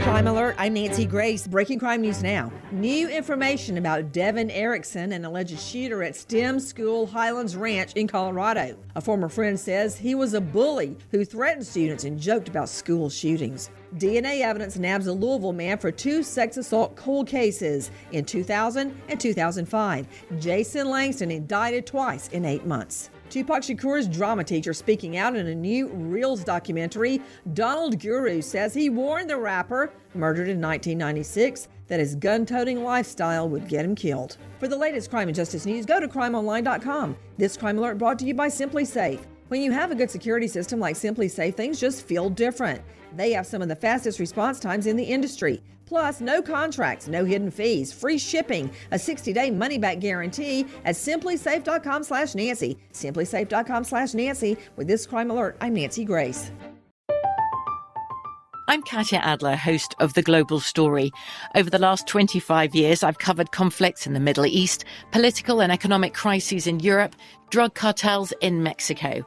Crime Alert, I'm Nancy Grace. Breaking crime news now. New information about Devon Erickson, an alleged shooter at STEM School Highlands Ranch in Colorado. A former friend says he was a bully who threatened students and joked about school shootings. DNA evidence nabs a Louisville man for two sex assault cold cases in 2000 and 2005. Jason Langston indicted twice in eight months. Tupac Shakur's drama teacher speaking out in a new Reelz documentary. Donald Guru says he warned the rapper, murdered in 1996, that his gun toting lifestyle would get him killed. For the latest crime and justice news, go to crimeonline.com. This crime alert brought to you by SimpliSafe. When you have a good security system like SimpliSafe, things just feel different. They have some of the fastest response times in the industry. Plus, no contracts, no hidden fees, free shipping, a 60-day money-back guarantee at simplisafe.com slash Nancy. Simplisafe.com slash Nancy. With this crime alert, I'm Nancy Grace. I'm Katya Adler, host of The Global Story. Over the last 25 years, I've covered conflicts in the Middle East, political and economic crises in Europe, drug cartels in Mexico.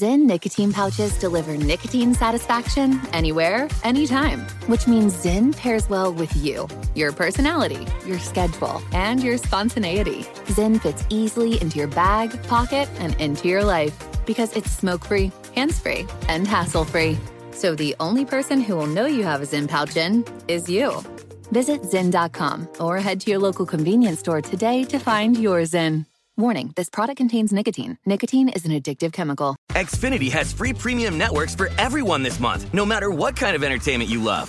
Zyn nicotine pouches deliver nicotine satisfaction anywhere, anytime, which means Zyn pairs well with you, your personality, your schedule, and your spontaneity. Zyn fits easily into your bag, pocket, and into your life because it's smoke free, hands free, and hassle free. So the only person who will know you have a Zyn pouch in is you. Visit Zyn.com or head to your local convenience store today to find your Zyn. Warning this product contains nicotine. Nicotine is an addictive chemical. Xfinity has free premium networks for everyone this month, no matter what kind of entertainment you love.